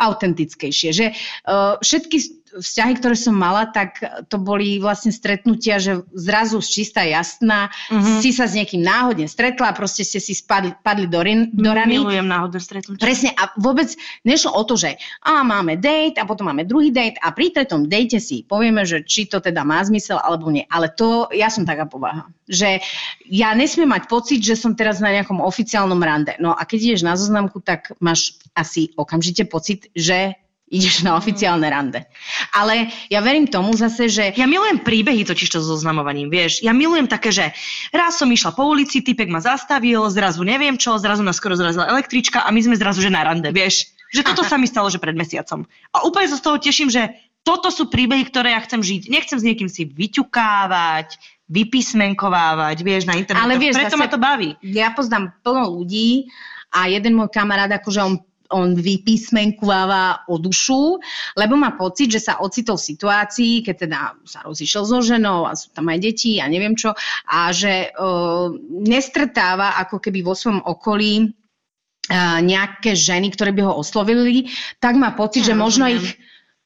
autentickejšie. Že uh, všetky vzťahy, ktoré som mala, tak to boli vlastne stretnutia, že zrazu z čistá jasná Mhm. si sa s niekým náhodne stretla a proste ste si spadli, padli do, rin, do rany. Milujem náhodné stretnutie. Presne a vôbec nešlo o to, že a máme date a potom máme druhý date a pri tretom date si povieme, že či to teda má zmysel alebo nie. Ale to, ja som taká povaha, že ja nesmiem mať pocit, že som teraz na nejakom oficiálnom rande. No a keď ideš na zoznamku, tak máš asi okamžite pocit, že ideš na oficiálne rande. Ale ja verím tomu zase, že Ja milujem príbehy totiž to so zoznamovaním, vieš. Ja milujem také, že raz som išla po ulici, typek ma zastavil, zrazu neviem čo, zrazu nás skoro zrazila električka a my sme zrazu že na rande, vieš. Že toto sa mi stalo, že pred mesiacom. A úplne sa z toho teším, že toto sú príbehy, ktoré ja chcem žiť. Nechcem s niekým si vyťukávať, vypísmenkovávať, vieš, na internete. Ale vieš, Preto zase- ma to baví. ja poznám plno ľudí a jeden môj kamarát, akože on on vypísmenkováva o dušu, lebo má pocit, že sa ocitol v situácii, keď teda sa rozišiel so ženou a sú tam aj deti a neviem čo, a že uh, nestretáva ako keby vo svojom okolí uh, nejaké ženy, ktoré by ho oslovili, tak má pocit, Ja že možno rozumiem. ich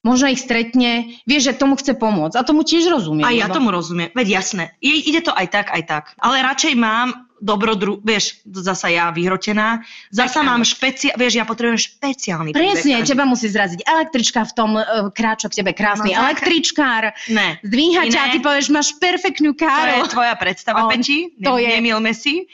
možno ich stretne, vie, že tomu chce pomôcť. A tomu tiež rozumiem. A ja lebo- tomu rozumiem. Veď jasné. Ide to aj tak, aj tak. Ale radšej mám dobrodru, vieš, zasa ja vyhrotená, zasa Tak mám špeciál, vieš, ja potrebujem špeciálny príbeh Presne, každý. teba musí zraziť električka v tom uh, kráča k tebe krásny No tak. električkár, Ne. zdvíha ťa a ty povieš, máš perfektnú To je káru. tvoja predstava, On- Peči. to Ne, je- Nemilme si.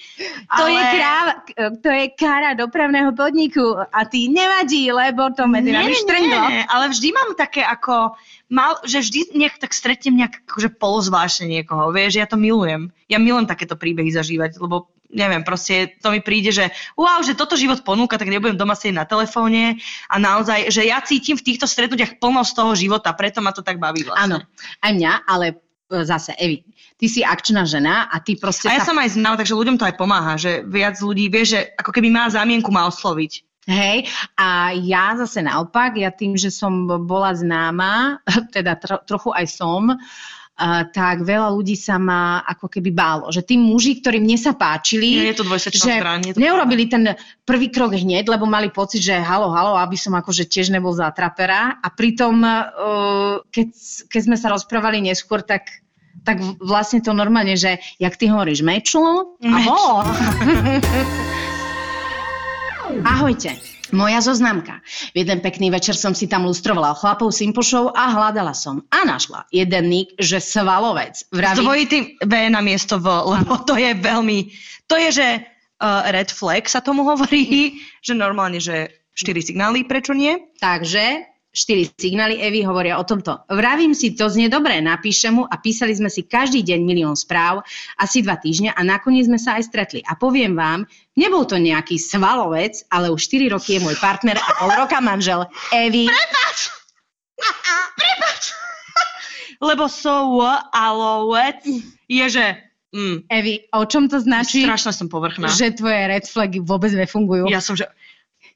To, ale... je kráva, to je kára dopravného podniku a ty nevadí, lebo to medzi nami nie, ale vždy mám také ako, mal, že vždy nejak tak stretnem nejak akože polozvláštne niekoho, vieš, ja to milujem. Ja milujem takéto príbehy zažívať, lebo neviem, proste to mi príde, že wow, že toto život ponúka, tak nebudem doma sedieť na telefóne a naozaj, že ja cítim v týchto stretnutiach plno z toho života, preto ma to tak baví Áno, vlastne. aj mňa, ale e, zase, Evi, ty si akčná žena a ty proste A ja sa... som aj znala, takže ľuďom to aj pomáha, že viac ľudí vie, že ako keby má zámienku ma osloviť. Hej, a ja zase naopak, ja tým, že som bola známa, teda tro, trochu aj som, uh, tak veľa ľudí sa ma ako keby bálo. Že tí muži, ktorí mne sa páčili, Je to že strana. je to neurobili ten prvý krok hneď, lebo mali pocit, že halo, halo, aby som akože tiež nebol zatrapera. A pritom, uh, keď, keď sme sa rozprávali neskôr, tak tak vlastne to normálne, že jak ty hovoríš, mečlo? Mečlo. Ahojte. Moja zoznamka. Jeden pekný večer som si tam lustrovala chlapov Simpošov a hľadala som. A našla jeden nick, že svalovec. S Vraví, dvojitým V na miesto V, lebo to je veľmi, to je, že uh, red flag sa tomu hovorí, že normálne, že 4 signály, prečo nie? Takže štyri signály Evy hovoria o tomto. Vravím si, to znie dobre, napíšem mu a písali sme si každý deň milión správ, asi dva týždňa a nakoniec sme sa aj stretli. A poviem vám, nebol to nejaký svalovec, ale už 4 roky je môj partner a pol roka manžel Evy. Lebo so alovec je, že mm, Evy, o čom to značí? strašne som povrchná. Že tvoje red flagy vôbec nefungujú. Ja som, že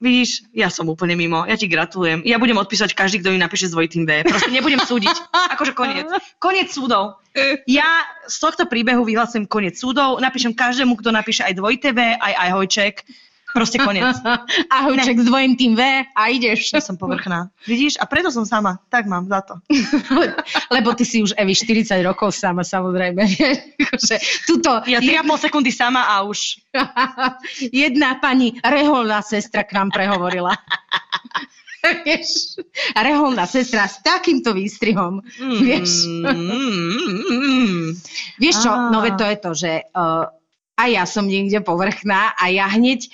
Vidíš, ja som úplne mimo. Ja ti gratulujem. Ja budem odpísať každý, kto mi napíše s dvojitým V. Proste nebudem súdiť. Akože koniec. Koniec súdov. Ja z tohto príbehu vyhlasujem koniec súdov. Napíšem každému, kto napíše aj dvojité V, aj aj hojček. Proste koniec. Ahojček s dvojím tým V a ideš. Ja som povrchná. Vidíš? A preto som sama. Tak mám za to. Lebo ty si už, Evi, 40 rokov sama, samozrejme. Akože Tuto Ja 3,5 sekundy sama a už. jedna pani reholná sestra k nám prehovorila. Vieš, reholná sestra s takýmto výstrihom. Vieš. Mm, Vieš čo, no to je to, že uh, aj ja som niekde povrchná a ja hneď,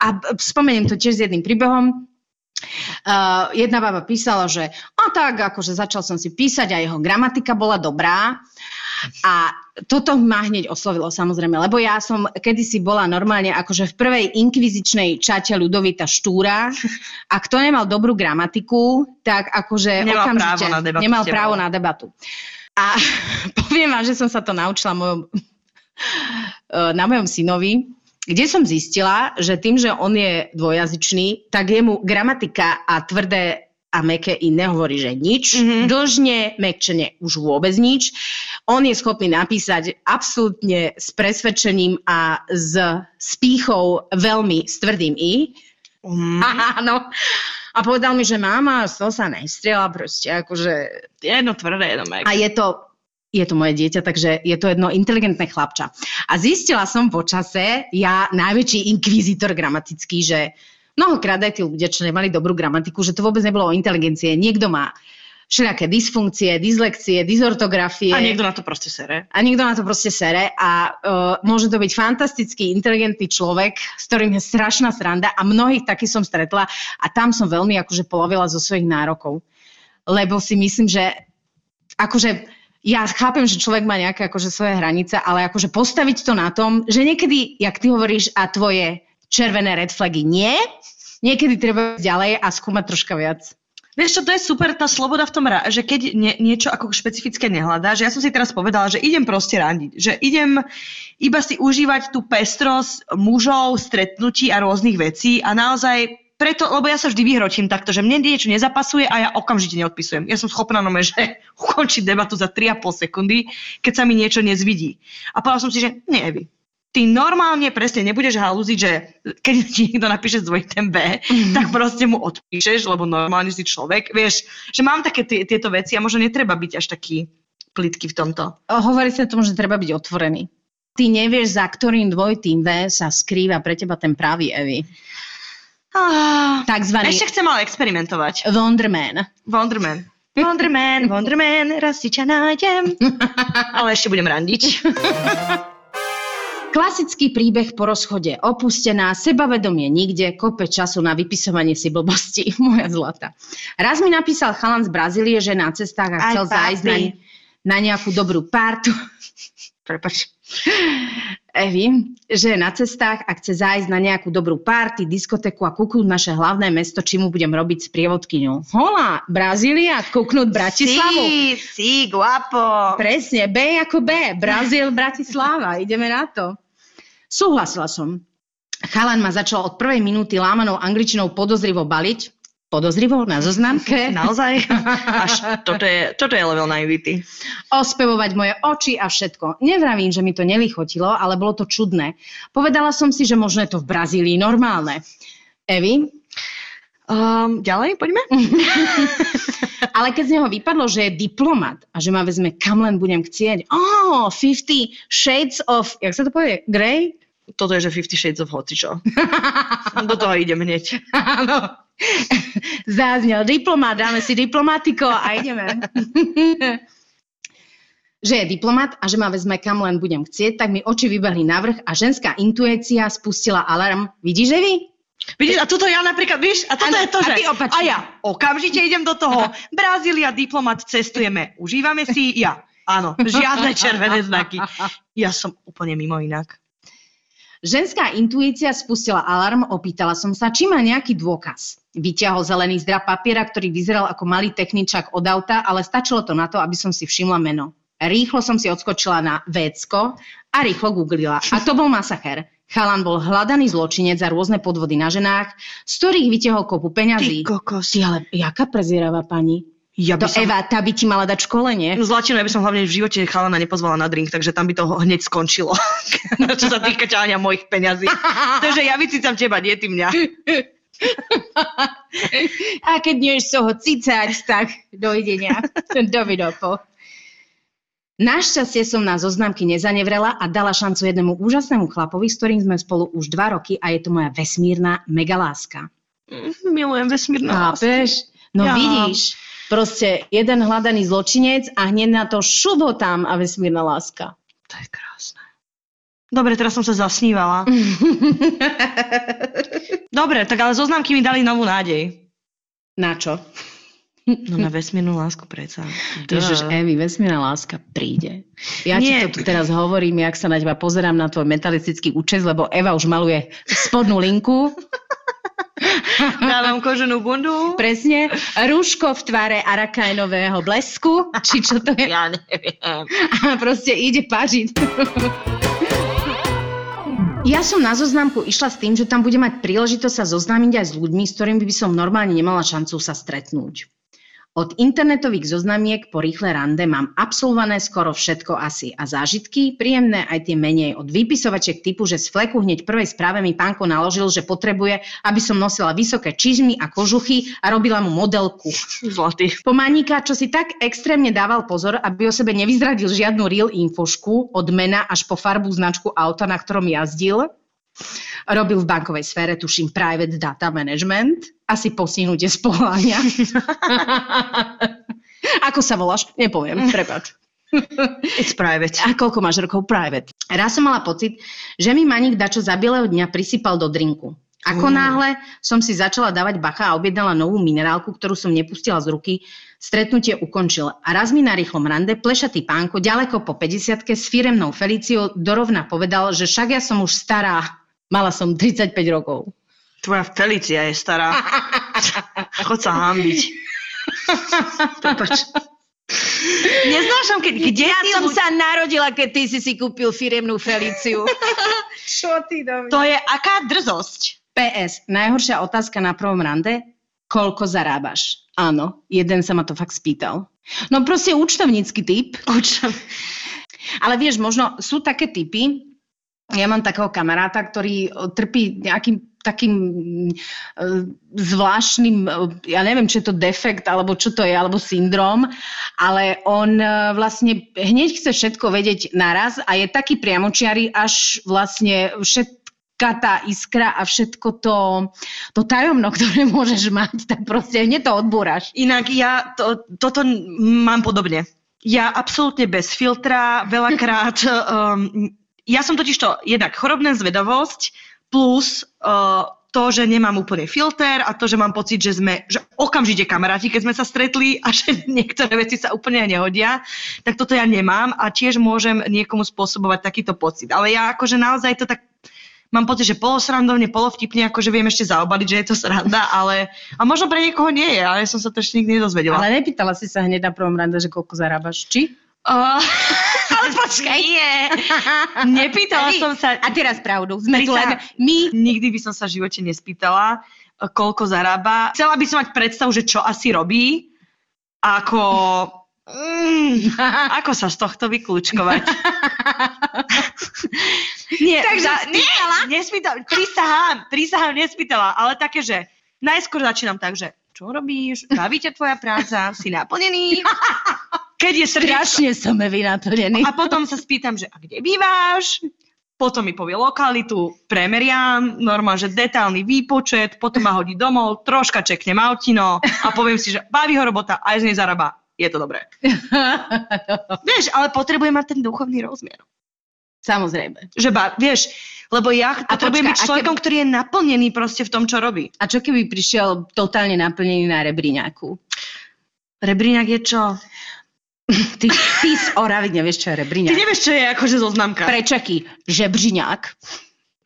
a spomeniem to tiež s jedným príbehom, Uh, jedna baba písala, že a tak, akože začal som si písať a jeho gramatika bola dobrá. A toto ma hneď oslovilo samozrejme, lebo ja som kedysi bola normálne akože v prvej inkvizičnej čate Ľudovita Štúra a kto nemal dobrú gramatiku, tak akože Nemal okamžite právo na debatu nemal právo na debatu. A poviem vám, že som sa to naučila mojom, na mojom synovi, kde som zistila, že tým, že on je dvojazyčný, tak jemu gramatika a tvrdé a meké i nehovorí, že nič. Mhm. Mm-hmm. Dlžne, mekčene už vôbec nič. On je schopný napísať absolútne s presvedčením a s spíchou veľmi s tvrdým i. Mm, Áno. A povedal mi, že máma, to sa nestriela proste, akože jedno tvrdé, jedno mek. a je to, je to moje dieťa, takže je to jedno inteligentné chlapča. A zistila som po čase, ja najväčší inkvizitor gramatický, že mnohokrát aj tí ľudia, čo nemali dobrú gramatiku, že to vôbec nebolo o inteligencie. Niekto má všelijaké dysfunkcie, dyslekcie, dysortografie. A niekto na to proste sere. A niekto na to proste sere a uh, môže to byť fantastický, inteligentný človek, s ktorým je strašná sranda a mnohých takých som stretla a tam som veľmi akože polovila zo svojich nárokov. Lebo si myslím, že akože ja chápem, že človek má nejaké akože svoje hranice, ale akože postaviť to na tom, že niekedy, jak ty hovoríš, a tvoje červené red flagy nie, niekedy treba ďalej a skúmať troška viac. Vieš čo, to je super tá sloboda v tom, že keď nie, niečo ako špecifické nehľadáš, že ja som si teraz povedala, že idem proste randiť, že idem iba si užívať tú pestrosť mužov, stretnutí a rôznych vecí a naozaj preto, lebo ja sa vždy vyhročím takto, že mne niečo nezapasuje a ja okamžite neodpisujem. Ja som schopná nome, že ukončiť debatu za 3,5 sekundy, keď sa mi niečo nezvidí. A povedala som si, že nie, Evi, ty normálne presne nebudeš halúziť, že keď ti niekto napíše dvojité B, tak proste mu odpíšeš, lebo normálne si človek. Vieš, že mám také tie- tieto veci a možno netreba byť až taký plitky v tomto. Hovorí sa tomu, že treba byť otvorený. Ty nevieš, za ktorým dvojitým V sa skrýva pre teba ten pravý Evy. Ah, Takzvaný ešte chcem ale experimentovať. Wonderman. Wonderman. Wonderman, Wonderman, raz si ťa nájdem. Ale ešte budem randiť. Klasický príbeh po rozchode. Opustená, sebavedomie nikde, kope času na vypisovanie si blbosti. Moja zlata. Raz mi napísal chalan z Brazílie, že na cestách a chcel zájsť na, na nejakú dobrú partu. Prepač. Evi, že na cestách a chce zájsť na nejakú dobrú party, diskotéku a kúknúť naše hlavné mesto, či mu budem robiť s prievodkyňou. Hola, Brazília, kúknúť Bratislavu. Sí, sí, guapo. Presne, B ako B. Brazíl, Bratislava. Ideme na to. Súhlasila som. Chalan ma začal od prvej minúty lámanou angličtinou podozrivo baliť. Podozrivo na zoznamke. Naozaj? Až toto je, toto je level naivity. Ospevovať moje oči a všetko. Nevravím, že mi to nelichotilo, ale bolo to čudné. Povedala som si, že možno je to v Brazílii normálne. Evi, Um, ďalej, poďme? ale keď z neho vypadlo, že je diplomat a že ma vezme kam len budem chcieť. Oh, 50 shades of, jak sa to povie, grey? Toto je, že 50 Shades of Hocičo. Do toho idem hneď. Áno. Záznel diplomat, dáme si diplomatiko a ideme. že je diplomat a že ma vezme kam len budem chcieť, tak mi oči vybehli na vrch a ženská intuícia spustila alarm. Vidíš, Evi? Vidíš, a toto ja napríklad, víš, a toto Áno, je to, a že... opačne. A ja okamžite idem do toho. Brazília, diplomat, cestujeme, užívame si, ja. Áno, žiadne červené znaky. Ja som úplne mimo inak. Ženská intuícia spustila alarm, opýtala som sa, či má nejaký dôkaz. Vyťahol zelený zdrab papiera, ktorý vyzeral ako malý techničak od auta, ale stačilo to na to, aby som si všimla meno. Rýchlo som si odskočila na vécko a rýchlo googlila. A to bol masacher. Chalan bol hľadaný zločinec za rôzne podvody na ženách, z ktorých vytiahol kopu peňazí. Ty kokos. Ty, ale jaká prezieravá pani? Ja by To som... Eva, tá by ti mala dať školenie. No zlatinu, ja by som hlavne v živote chalana nepozvala na drink, takže tam by to hneď skončilo. Čo sa týka ťahania mojich peňazí. takže ja vycícam teba, nie ty mňa. A keď než toho cicať, tak dovidenia. Dovidopo. Našťastie som na zoznamky nezanevrela a dala šancu jednému úžasnému chlapovi, s ktorým sme spolu už dva roky a je to moja vesmírna megaláska. Milujem vesmírne lásky. Chápeš? No Ja. vidíš, proste jeden hľadaný zločinec a hneď na to šubo tam a vesmírna láska. To je krásne. Dobre, teraz som sa zasnívala. Dobre, tak ale zoznamky mi dali novú nádej. Na čo? No na vesmírnu lásku predsa. Ježiš, Evi, vesmírna láska príde. Ja Nie. ti to tu teraz hovorím, jak sa na teba pozerám na tvoj metalistický účes, lebo Eva už maluje spodnú linku. Dávam koženú bundu. Presne. Rúško v tvare arakajnového blesku. Či čo to je? Ja neviem. A proste ide pažiť. Ja som na zoznamku išla s tým, že tam bude mať príležitosť sa zoznámiť aj s ľuďmi, s ktorými by som normálne nemala šancu sa stretnúť. Od internetových zoznamiek po rýchle rande mám absolvované skoro všetko asi a zážitky, príjemné aj tie menej. Od výpisovačiek typu, že z fleku hneď prvej správe mi pánko naložil, že potrebuje, aby som nosila vysoké čižmy a kožuchy a robila mu modelku. Zlatý. Po Maníka, čo si tak extrémne dával pozor, aby o sebe nevyzradil žiadnu real infošku, od mena až po farbu značku auta, na ktorom jazdil. Robil v bankovej sfére, tuším, private data management. Asi postihnutie z povolania. Ako sa voláš? Nepoviem, prepač. It's private. A koľko máš rokov private? Raz som mala pocit, že mi Maník dačo za bieleho dňa prisypal do drinku. Ako Mm. náhle som si začala dávať bacha a objednala novú minerálku, ktorú som nepustila z ruky, stretnutie ukončil. A raz mi na rýchlom rande plešatý pánko ďaleko po 50 s firemnou Feliciou dorovna povedal, že však ja som už stará. Mala som 35 rokov. Tvoja Felicia je stará. Chod sa hambiť. Prepač. Neznášam, keď kde Ja tí som ľudia- sa narodila, keď ty si si kúpil firemnú Feliciu. Čo ty do To je aká drzosť. PS, najhoršia otázka na prvom rande, koľko zarábaš? Áno, jeden sa ma to fakt spýtal. No proste účtovnícky typ. Učam. Ale vieš, možno sú také typy, ja mám takého kamaráta, ktorý o, trpí nejakým takým e, zvláštnym, e, ja neviem, či je to defekt, alebo čo to je, alebo syndrom, ale on e, vlastne hneď chce všetko vedieť naraz a je taký priamočiary, až vlastne všetka tá iskra a všetko to, to tajomno, ktoré môžeš mať, tak proste hneď to odbúraš. Inak ja to, toto mám podobne. Ja absolútne bez filtra, veľakrát... Um, ja som totiž to jednak chorobná zvedavosť plus uh, to, že nemám úplne filter a to, že mám pocit, že sme že okamžite kamaráti, keď sme sa stretli a že niektoré veci sa úplne nehodia, tak toto ja nemám a tiež môžem niekomu spôsobovať takýto pocit. Ale ja akože naozaj to tak mám pocit, že polosrandovne, polovtipne, akože viem ešte zaobaliť, že je to sranda, ale a možno pre niekoho nie je, ale som sa to ešte nikdy nedozvedela. Ale nepýtala si sa hneď na prvom rande, že koľko zarábaš, či? Uh, počkaj, nie. Nepýtala som sa, A teraz pravdu. Sme tu len my. nikdy by som sa v živote nespýtala, koľko zarába. Chcela by som mať predstavu, že čo asi robí, ako... Mm, ako sa z tohto vyklúčkovať? nie, Takže za, spýtala? nie, nespýtala, prisahám, prisahám, nespýtala, ale také, že najskôr začínam tak, že čo robíš, baví ťa tvoja práca, si naplnený, keď je srdiečko, Strašne som Evi naplnený. a potom sa spýtam, že a kde býváš? Potom mi povie lokalitu, premeriam, normálne, že detálny výpočet, potom ma hodí domov, troška čeknem autino a poviem si, že baví ho robota, aj z nej zarába. Je to dobré. Vieš, ale potrebujem mať ten duchovný rozmier. Samozrejme. Že ba, vieš, lebo ja A potrebujem byť človekom, ktorý je naplnený proste v tom, čo robí. A čo keby prišiel totálne naplnený na Rebriňaku? Rebriňak je čo? Ty, ty z Oravy nevieš, čo je Ty Rebriňak. nevieš, čo je akože zoznamka. Prečaký, Žebřiňák.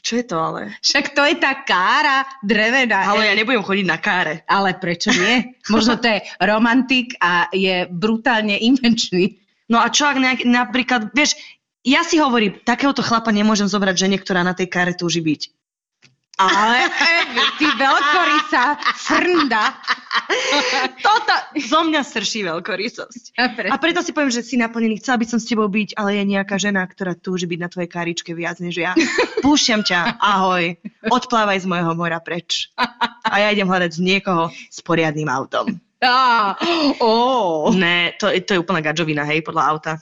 Čo je to ale? Však to je tá kára drevená. Ale ja nebudem chodiť na káre. Ale prečo nie? Možno to je romantik a je brutálne invenčný. No a čo ak nejak, napríklad, vieš, ja si hovorím, takéhoto chlapa nemôžem zobrať žene, ktorá na tej kare túži byť. Ale ty veľkorysa, frnda. Toto, zo mňa srší veľkorysosť. A preto si poviem, že si naplnený, chcela by som s tebou byť, ale je nejaká žena, ktorá túži byť na tvojej karičke viac než ja. Púšťam ťa, ahoj, odplávaj z mojho mora preč. A ja idem hľadať z niekoho s poriadnym autom. Á, ó. Ne, to, to je úplná gadžovina, hej, podľa auta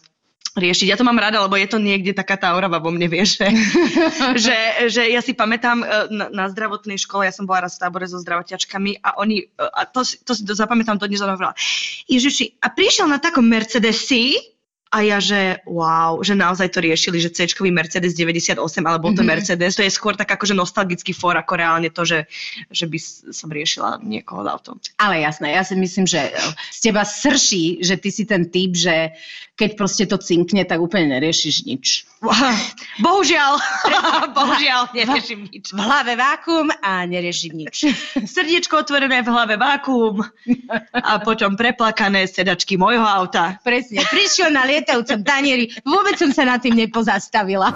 riešiť. Ja to mám rada, lebo je to niekde taká tá orava vo mne, vieš, že, že, že ja si pamätám e, na, na zdravotnej škole, ja som bola raz v tábore so zdravotiačkami a oni, e, a to, to si to zapamätám, to dnes ona hovorila, Ježiši, a prišiel na takom Mercedesi a ja, že wow, že naozaj to riešili, že c Mercedes 98, ale bol to Mhm. Mercedes, to je skôr tak akože nostalgický for, ako reálne to, že, že by som riešila niekoho s autom. Ale jasné, ja si myslím, že z teba srší, že ty si ten typ, že keď proste to cinkne, tak úplne neriešiš nič. Bohužiaľ, bohužiaľ, neriešim nič. V hlave vákum a neriešim nič. Srdiečko otvorené v hlave vákuum a potom preplakané sedačky môjho auta. Presne, prišiel na lietajúcom tanieri, vôbec som sa nad tým nepozastavila.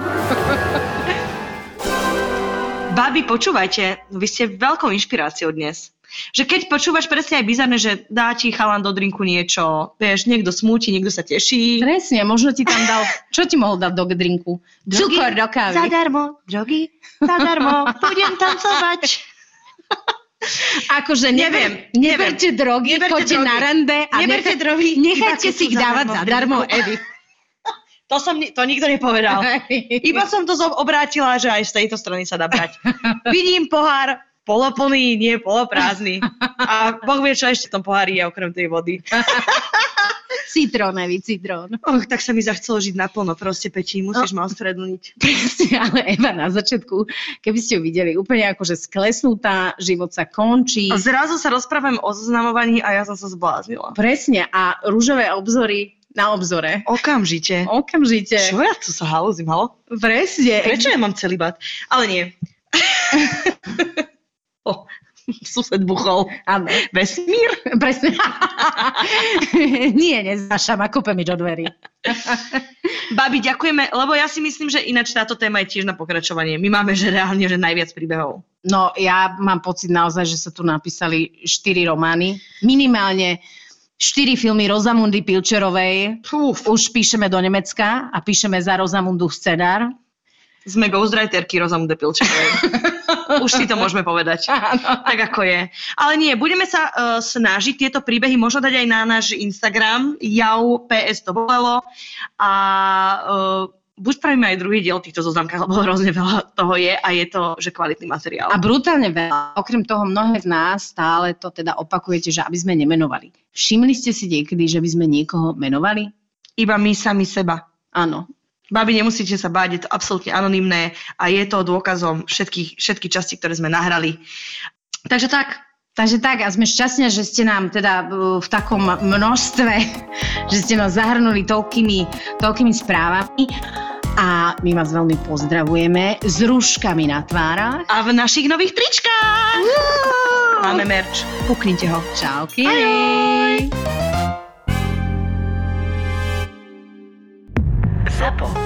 Babi, počúvajte, vy ste veľkou inšpiráciou dnes. Že keď počúvaš presne aj bizarné, že dá ti chalan do drinku niečo, vieš, niekto smúti, niekto sa teší. Presne, možno ti tam dal, čo ti mohol dať do drinku? Cukor do kávy. Zadarmo, drogy, zadarmo, budem tancovať. Akože Neviem, neber, neberte drogy, Neberte choďte drogy. na rande a Neberte nechaj- drogy, nechajte si ich dávať zadarmo. Evi. To, som, to nikto nepovedal. Iba som to obrátila, že aj z tejto strany sa dá brať. Vidím pohár poloplný, nie poloprázdny. A Boh vie, čo ešte v tom pohári je okrem tej vody. Citrón, Evi, citrón. Och, tak sa mi zachcelo žiť naplno, proste pečí, musíš ma ospravedlniť. Presne, ale Eva na začiatku, keby ste ju videli, úplne akože sklesnutá, život sa končí. A zrazu sa rozprávam o zoznamovaní a ja som sa zbláznila. Presne, a rúžové obzory na obzore. Okamžite. Okamžite. Čo ja tu sa halúzim, halo? Presne. Prečo ja mám celý bat? Ale nie. o, sused buchol. Áno, Vesmír? presne. Nie, nezášam a kúpe mi do dverí. Babi, ďakujeme, lebo ja si myslím, že ináč táto téma je tiež na pokračovanie. My máme že reálne že najviac príbehov. No, ja mám pocit naozaj, že sa tu napísali štyri romány. Minimálne štyri filmy Rozamundy Pilčerovej. Fúf. Už píšeme do Nemecka a píšeme za Rozamundu scenár. Sme ghostwriterky Rozamunde Pilčekovej. Už si to môžeme povedať. Tak ako je. Ale nie, budeme sa uh, snažiť tieto príbehy možno dať aj na náš Instagram, jau PS to bolelo a uh, buď spravíme aj druhý diel týchto zoznamkách, lebo hrozne veľa toho je a je to, že kvalitný materiál. A brutálne veľa. Okrem toho mnohé z nás stále to teda opakujete, že aby sme nemenovali. Všimli ste si niekedy, že by sme niekoho menovali? Iba my sami seba. Áno. Babi, nemusíte sa báť, je to absolútne anonymné a je to dôkazom všetkých, všetky časti, ktoré sme nahrali. Takže tak, Takže tak, a sme šťastní, že ste nám teda uh, v takom množstve, že ste nás zahrnuli toľkými, toľkými správami. A my vás veľmi pozdravujeme s rúškami na tvárach. a v našich nových tričkách máme merch. Puknite ho. Čauky. Ahoj. Zapo.